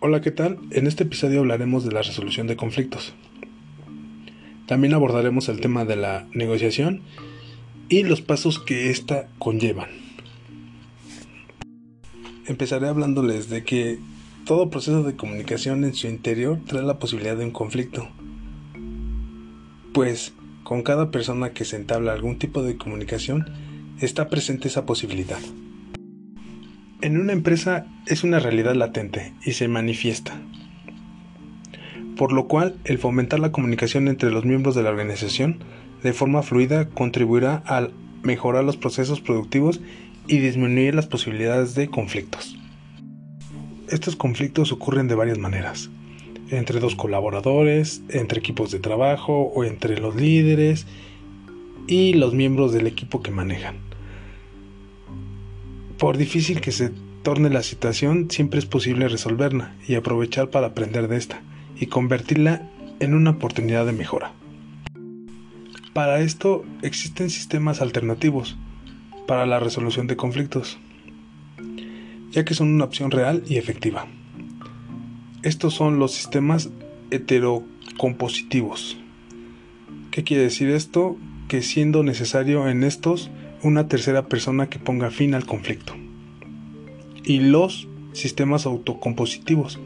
Hola, ¿qué tal? En este episodio hablaremos de la resolución de conflictos. También abordaremos el tema de la negociación y los pasos que ésta conllevan. Empezaré hablándoles de que todo proceso de comunicación en su interior trae la posibilidad de un conflicto. Pues con cada persona que se entabla algún tipo de comunicación está presente esa posibilidad. En una empresa es una realidad latente y se manifiesta. Por lo cual, el fomentar la comunicación entre los miembros de la organización de forma fluida contribuirá a mejorar los procesos productivos y disminuir las posibilidades de conflictos. Estos conflictos ocurren de varias maneras, entre dos colaboradores, entre equipos de trabajo o entre los líderes y los miembros del equipo que manejan. Por difícil que se torne la situación, siempre es posible resolverla y aprovechar para aprender de esta y convertirla en una oportunidad de mejora. Para esto existen sistemas alternativos para la resolución de conflictos ya que son una opción real y efectiva. Estos son los sistemas heterocompositivos. ¿Qué quiere decir esto? Que siendo necesario en estos una tercera persona que ponga fin al conflicto. Y los sistemas autocompositivos.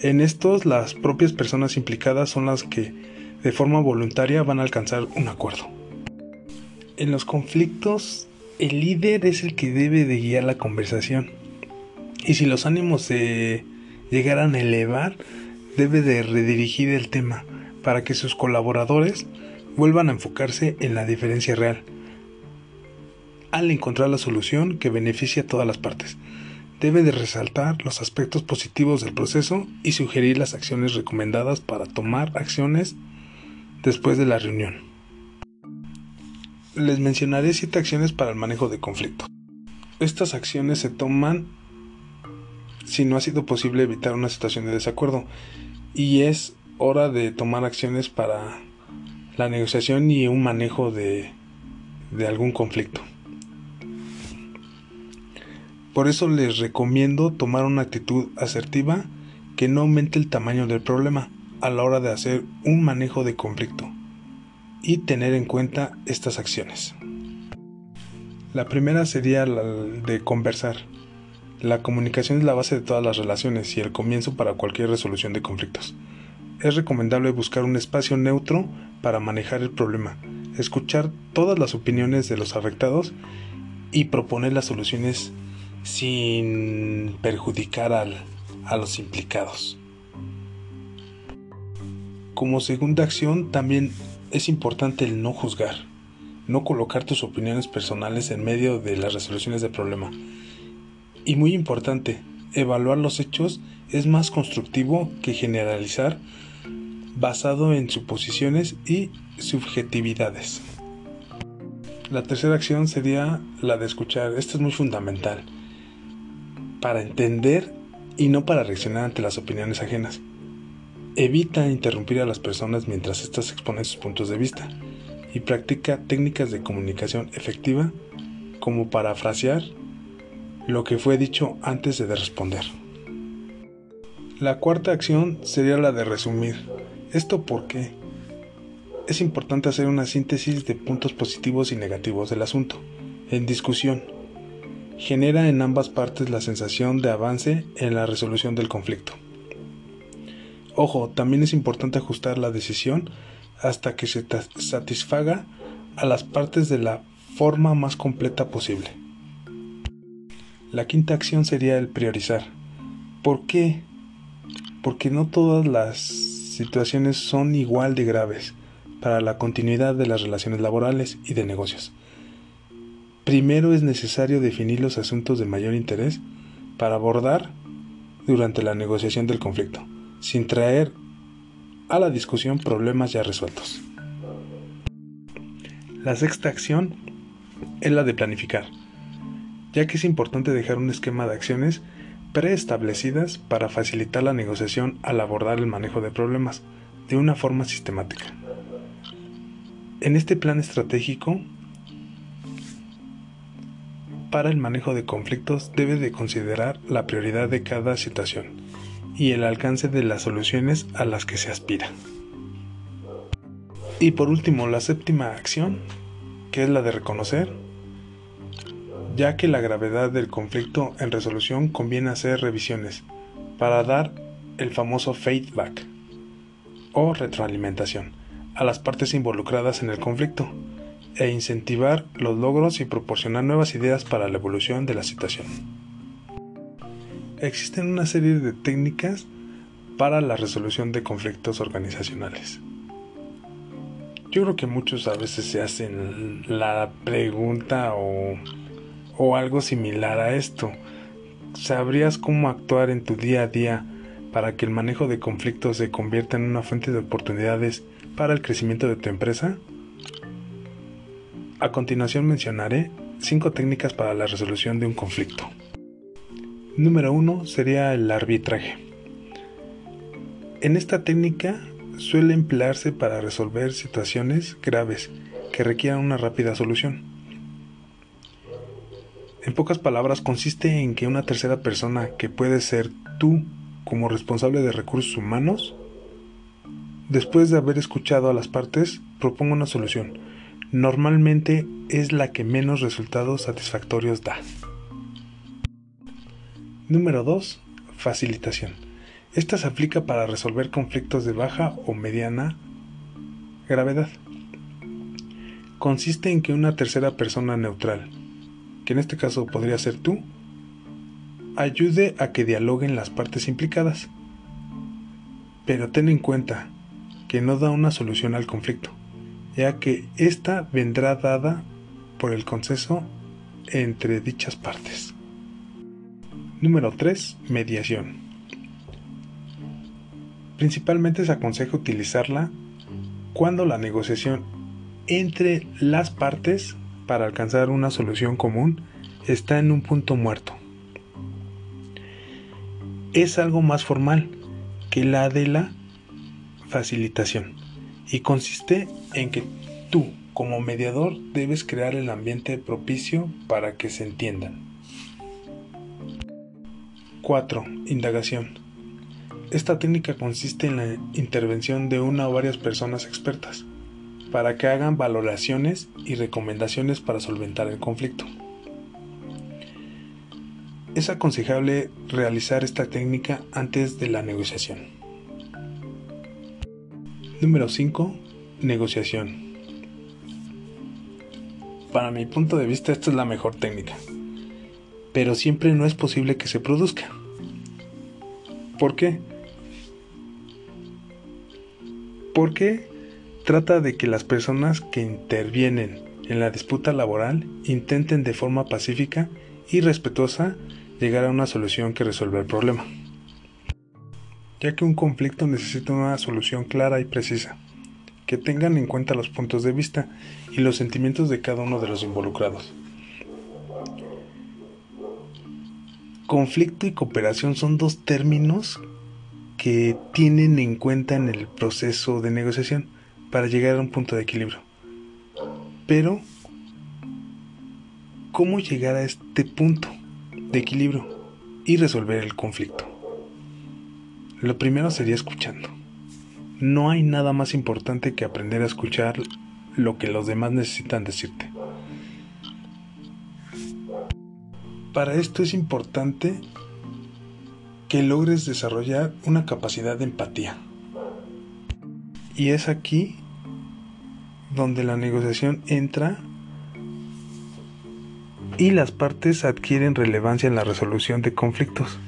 En estos las propias personas implicadas son las que de forma voluntaria van a alcanzar un acuerdo. En los conflictos el líder es el que debe de guiar la conversación y si los ánimos se llegaran a elevar, debe de redirigir el tema para que sus colaboradores vuelvan a enfocarse en la diferencia real, al encontrar la solución que beneficie a todas las partes. Debe de resaltar los aspectos positivos del proceso y sugerir las acciones recomendadas para tomar acciones después de la reunión. Les mencionaré siete acciones para el manejo de conflictos. Estas acciones se toman si no ha sido posible evitar una situación de desacuerdo y es hora de tomar acciones para la negociación y un manejo de algún conflicto. Por eso les recomiendo tomar una actitud asertiva que no aumente el tamaño del problema a la hora de hacer un manejo de conflicto y tener en cuenta estas acciones. La primera sería la de conversar. La comunicación es la base de todas las relaciones y el comienzo para cualquier resolución de conflictos. Es recomendable buscar un espacio neutro para manejar el problema, escuchar todas las opiniones de los afectados y proponer las soluciones sin perjudicar a los implicados. Como segunda acción también es importante el no juzgar, no colocar tus opiniones personales en medio de las resoluciones del problema y muy importante, evaluar los hechos es más constructivo que generalizar basado en suposiciones y subjetividades. La tercera acción sería la de escuchar. Esto es muy fundamental para entender y no para reaccionar ante las opiniones ajenas. Evita interrumpir a las personas mientras éstas exponen sus puntos de vista y practica técnicas de comunicación efectiva como parafrasear lo que fue dicho antes de responder. La cuarta acción sería la de resumir. ¿Esto por qué? Es importante hacer una síntesis de puntos positivos y negativos del asunto, en discusión. Genera en ambas partes la sensación de avance en la resolución del conflicto. Ojo, también es importante ajustar la decisión hasta que se satisfaga a las partes de la forma más completa posible. La quinta acción sería el priorizar. ¿Por qué? Porque no todas las situaciones son igual de graves para la continuidad de las relaciones laborales y de negocios. Primero es necesario definir los asuntos de mayor interés para abordar durante la negociación del conflicto, sin traer a la discusión problemas ya resueltos. La sexta acción es la de planificar ya que es importante dejar un esquema de acciones preestablecidas para facilitar la negociación al abordar el manejo de problemas de una forma sistemática. En este plan estratégico, para el manejo de conflictos debe de considerar la prioridad de cada situación y el alcance de las soluciones a las que se aspira. Y por último, la séptima acción, que es la de reconocer, ya que la gravedad del conflicto en resolución conviene hacer revisiones para dar el famoso feedback o retroalimentación a las partes involucradas en el conflicto e incentivar los logros y proporcionar nuevas ideas para la evolución de la situación. Existen una serie de técnicas para la resolución de conflictos organizacionales. Yo creo que muchos a veces se hacen la pregunta o, o algo similar a esto. ¿Sabrías cómo actuar en tu día a día para que el manejo de conflictos se convierta en una fuente de oportunidades para el crecimiento de tu empresa? A continuación mencionaré 5 técnicas para la resolución de un conflicto. Número 1 sería el arbitraje. En esta técnica suele emplearse para resolver situaciones graves que requieran una rápida solución. En pocas palabras consiste en que una tercera persona, que puede ser tú como responsable de recursos humanos, después de haber escuchado a las partes, proponga una solución normalmente es la que menos resultados satisfactorios da. Número 2. Facilitación. Esta se aplica para resolver conflictos de baja o mediana gravedad. Consiste en que una tercera persona neutral, que en este caso podría ser tú, ayude a que dialoguen las partes implicadas. Pero ten en cuenta que no da una solución al conflicto ya que ésta vendrá dada por el consenso entre dichas partes. Número 3. Mediación. Principalmente se aconseja utilizarla cuando la negociación entre las partes para alcanzar una solución común está en un punto muerto. Es algo más formal que la de la facilitación y consiste en que tú, como mediador, debes crear el ambiente propicio para que se entiendan. 4. Indagación. Esta técnica consiste en la intervención de una o varias personas expertas para que hagan valoraciones y recomendaciones para solventar el conflicto. Es aconsejable realizar esta técnica antes de la negociación. Número 5 negociación. Para mi punto de vista esta es la mejor técnica, pero siempre no es posible que se produzca. ¿Por qué? Porque trata de que las personas que intervienen en la disputa laboral intenten de forma pacífica y respetuosa llegar a una solución que resuelva el problema, ya que un conflicto necesita una solución clara y precisa que tengan en cuenta los puntos de vista y los sentimientos de cada uno de los involucrados. Conflicto y cooperación son dos términos que tienen en cuenta en el proceso de negociación para llegar a un punto de equilibrio. Pero, ¿cómo llegar a este punto de equilibrio y resolver el conflicto? Lo primero sería escuchando. No hay nada más importante que aprender a escuchar lo que los demás necesitan decirte. Para esto es importante que logres desarrollar una capacidad de empatía. Y es aquí donde la negociación entra y las partes adquieren relevancia en la resolución de conflictos,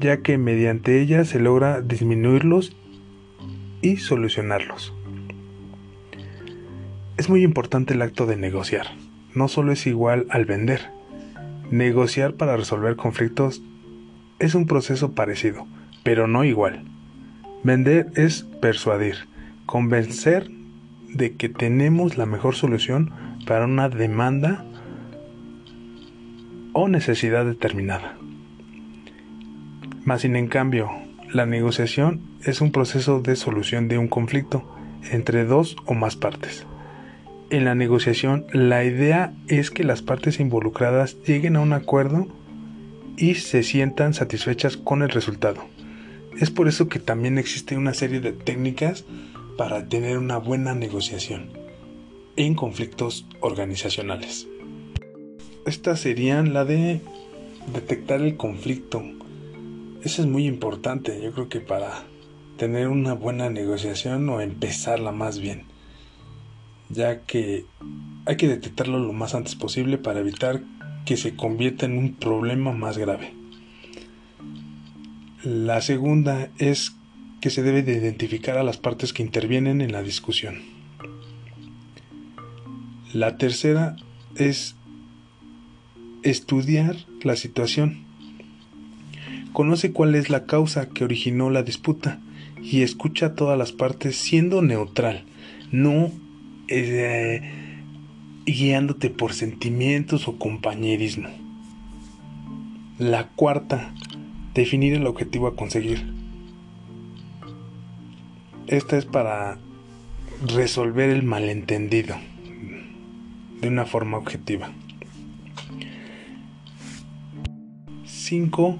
ya que mediante ella se logra disminuirlos y solucionarlos. Es muy importante el acto de negociar. No solo es igual al vender. Negociar para resolver conflictos es un proceso parecido, pero no igual. Vender es persuadir, convencer de que tenemos la mejor solución para una demanda o necesidad determinada. Más sin en cambio, la negociación es un proceso de solución de un conflicto entre dos o más partes. En la negociación, la idea es que las partes involucradas lleguen a un acuerdo y se sientan satisfechas con el resultado, Es por eso que también existe una serie de técnicas para tener una buena negociación en conflictos organizacionales. Estas serían la de detectar el conflicto. Eso es muy importante, yo creo que para tener una buena negociación o empezarla más bien, ya que hay que detectarlo lo más antes posible para evitar que se convierta en un problema más grave. La segunda es que se debe de identificar a las partes que intervienen en la discusión. La tercera es estudiar la situación. Conoce cuál es la causa que originó la disputa y escucha a todas las partes siendo neutral, no eh, guiándote por sentimientos o compañerismo. La cuarta, definir el objetivo a conseguir. Esta es para resolver el malentendido de una forma objetiva. 5.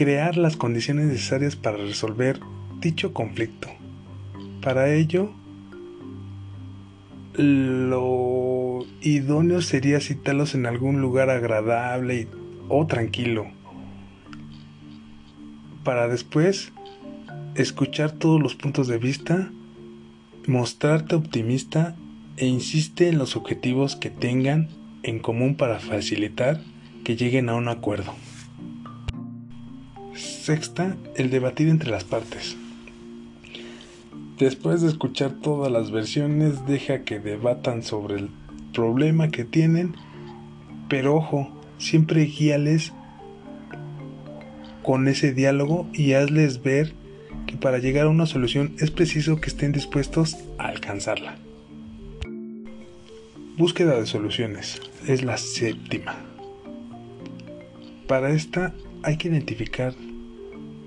Crear las condiciones necesarias para resolver dicho conflicto. Para ello, lo idóneo sería citarlos en algún lugar agradable o tranquilo. Para después escuchar todos los puntos de vista, mostrarte optimista e insiste en los objetivos que tengan en común para facilitar que lleguen a un acuerdo. Sexta, el debatir entre las partes. Después de escuchar todas las versiones, deja que debatan sobre el problema que tienen, pero ojo, siempre guíales con ese diálogo y hazles ver que para llegar a una solución es preciso que estén dispuestos a alcanzarla. Búsqueda de soluciones es la séptima. Para esta hay que identificar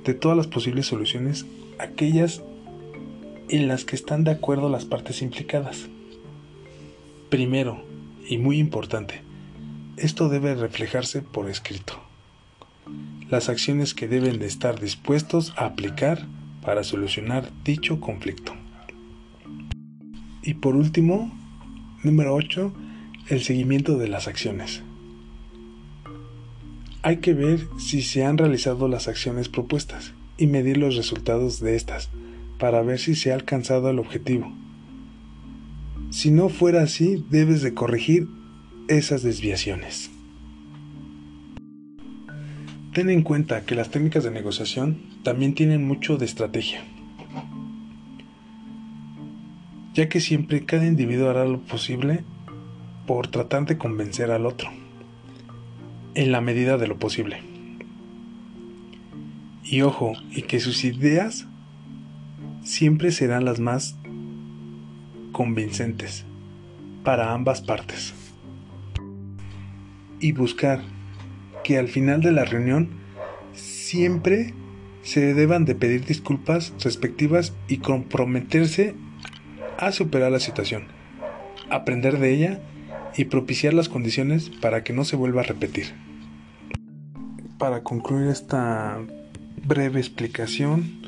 de todas las posibles soluciones aquellas en las que están de acuerdo las partes implicadas. Primero, y muy importante, esto debe reflejarse por escrito. Las acciones que deben de estar dispuestos a aplicar para solucionar dicho conflicto. Y por último, número 8, el seguimiento de las acciones. Hay que ver si se han realizado las acciones propuestas y medir los resultados de estas para ver si se ha alcanzado el objetivo. Si no fuera así, debes de corregir esas desviaciones. Ten en cuenta que las técnicas de negociación también tienen mucho de estrategia, ya que siempre cada individuo hará lo posible por tratar de convencer al otro, en la medida de lo posible. Y ojo, y que sus ideas siempre serán las más convincentes para ambas partes. Y buscar que al final de la reunión siempre se deban de pedir disculpas respectivas y comprometerse a superar la situación, aprender de ella y propiciar las condiciones para que no se vuelva a repetir. Para concluir esta breve explicación,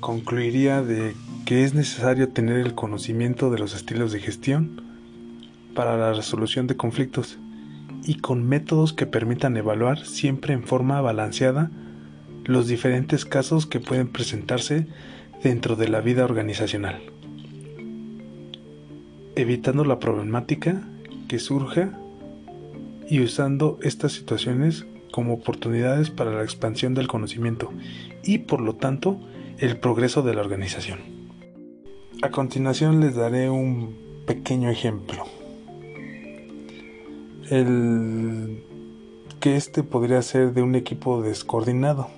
concluiría de que es necesario tener el conocimiento de los estilos de gestión para la resolución de conflictos y con métodos que permitan evaluar siempre en forma balanceada los diferentes casos que pueden presentarse dentro de la vida organizacional, evitando la problemática que surja y usando estas situaciones como oportunidades para la expansión del conocimiento y por lo tanto el progreso de la organización. A continuación les daré un pequeño ejemplo el que este podría ser de un equipo descoordinado.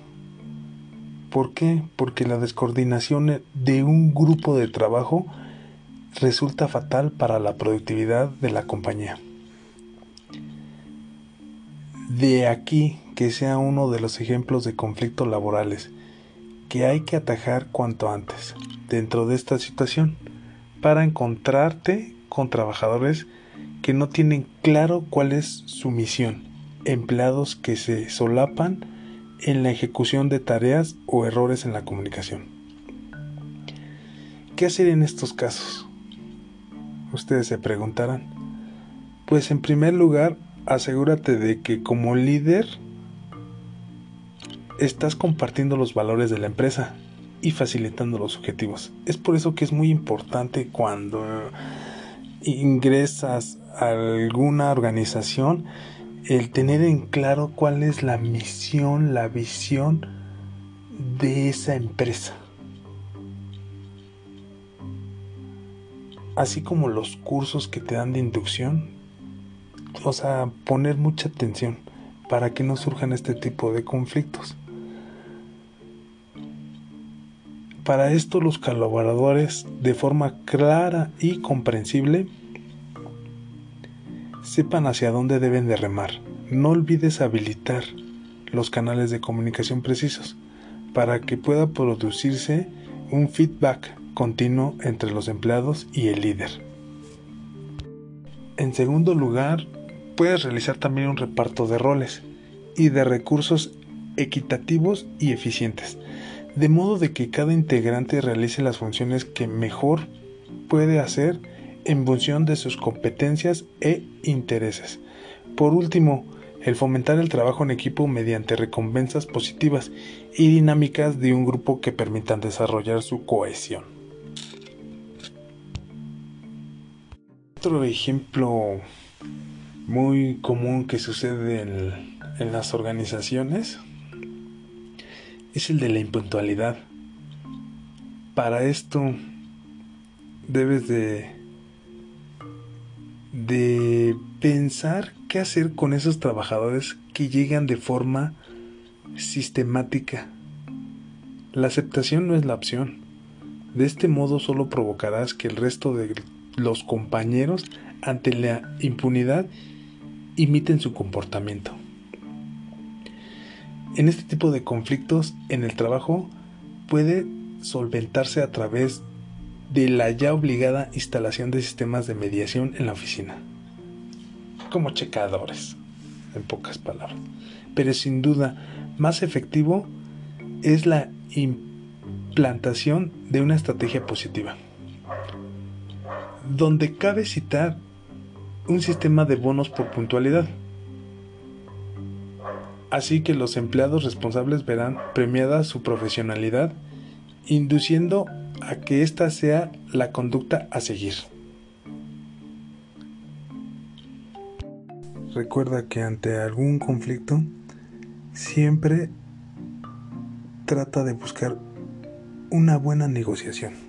¿Por qué? Porque la descoordinación de un grupo de trabajo resulta fatal para la productividad de la compañía. De aquí que sea uno de los ejemplos de conflictos laborales que hay que atajar cuanto antes dentro de esta situación para encontrarte con trabajadores que no tienen claro cuál es su misión, empleados que se solapan en la ejecución de tareas o errores en la comunicación. ¿Qué hacer en estos casos? Ustedes se preguntarán. Pues en primer lugar, asegúrate de que como líder estás compartiendo los valores de la empresa y facilitando los objetivos. Es por eso que es muy importante cuando ingresas a alguna organización el tener en claro cuál es la misión, la visión de esa empresa. Así como los cursos que te dan de inducción, o sea, poner mucha atención para que no surjan este tipo de conflictos. Para esto los colaboradores, de forma clara y comprensible, sepan hacia dónde deben de remar. No olvides habilitar los canales de comunicación precisos para que pueda producirse un feedback continuo entre los empleados y el líder. En segundo lugar, puedes realizar también un reparto de roles y de recursos equitativos y eficientes, de modo de que cada integrante realice las funciones que mejor puede hacer en función de sus competencias e intereses. Por último, el fomentar el trabajo en equipo mediante recompensas positivas y dinámicas de un grupo que permitan desarrollar su cohesión. Otro ejemplo muy común que sucede en, las organizaciones es el de la impuntualidad. Para esto debes de de pensar qué hacer con esos trabajadores que llegan de forma sistemática. La aceptación no es la opción. De este modo solo provocarás que el resto de los compañeros ante la impunidad imiten su comportamiento. En este tipo de conflictos en el trabajo puede solventarse a través de la ya obligada instalación de sistemas de mediación en la oficina, como checadores, en pocas palabras. Pero sin duda, más efectivo es la implantación de una estrategia positiva, donde cabe citar un sistema de bonos por puntualidad. Así que los empleados responsables verán premiada su profesionalidad, induciendo a que esta sea la conducta a seguir. Recuerda que ante algún conflicto siempre trata de buscar una buena negociación.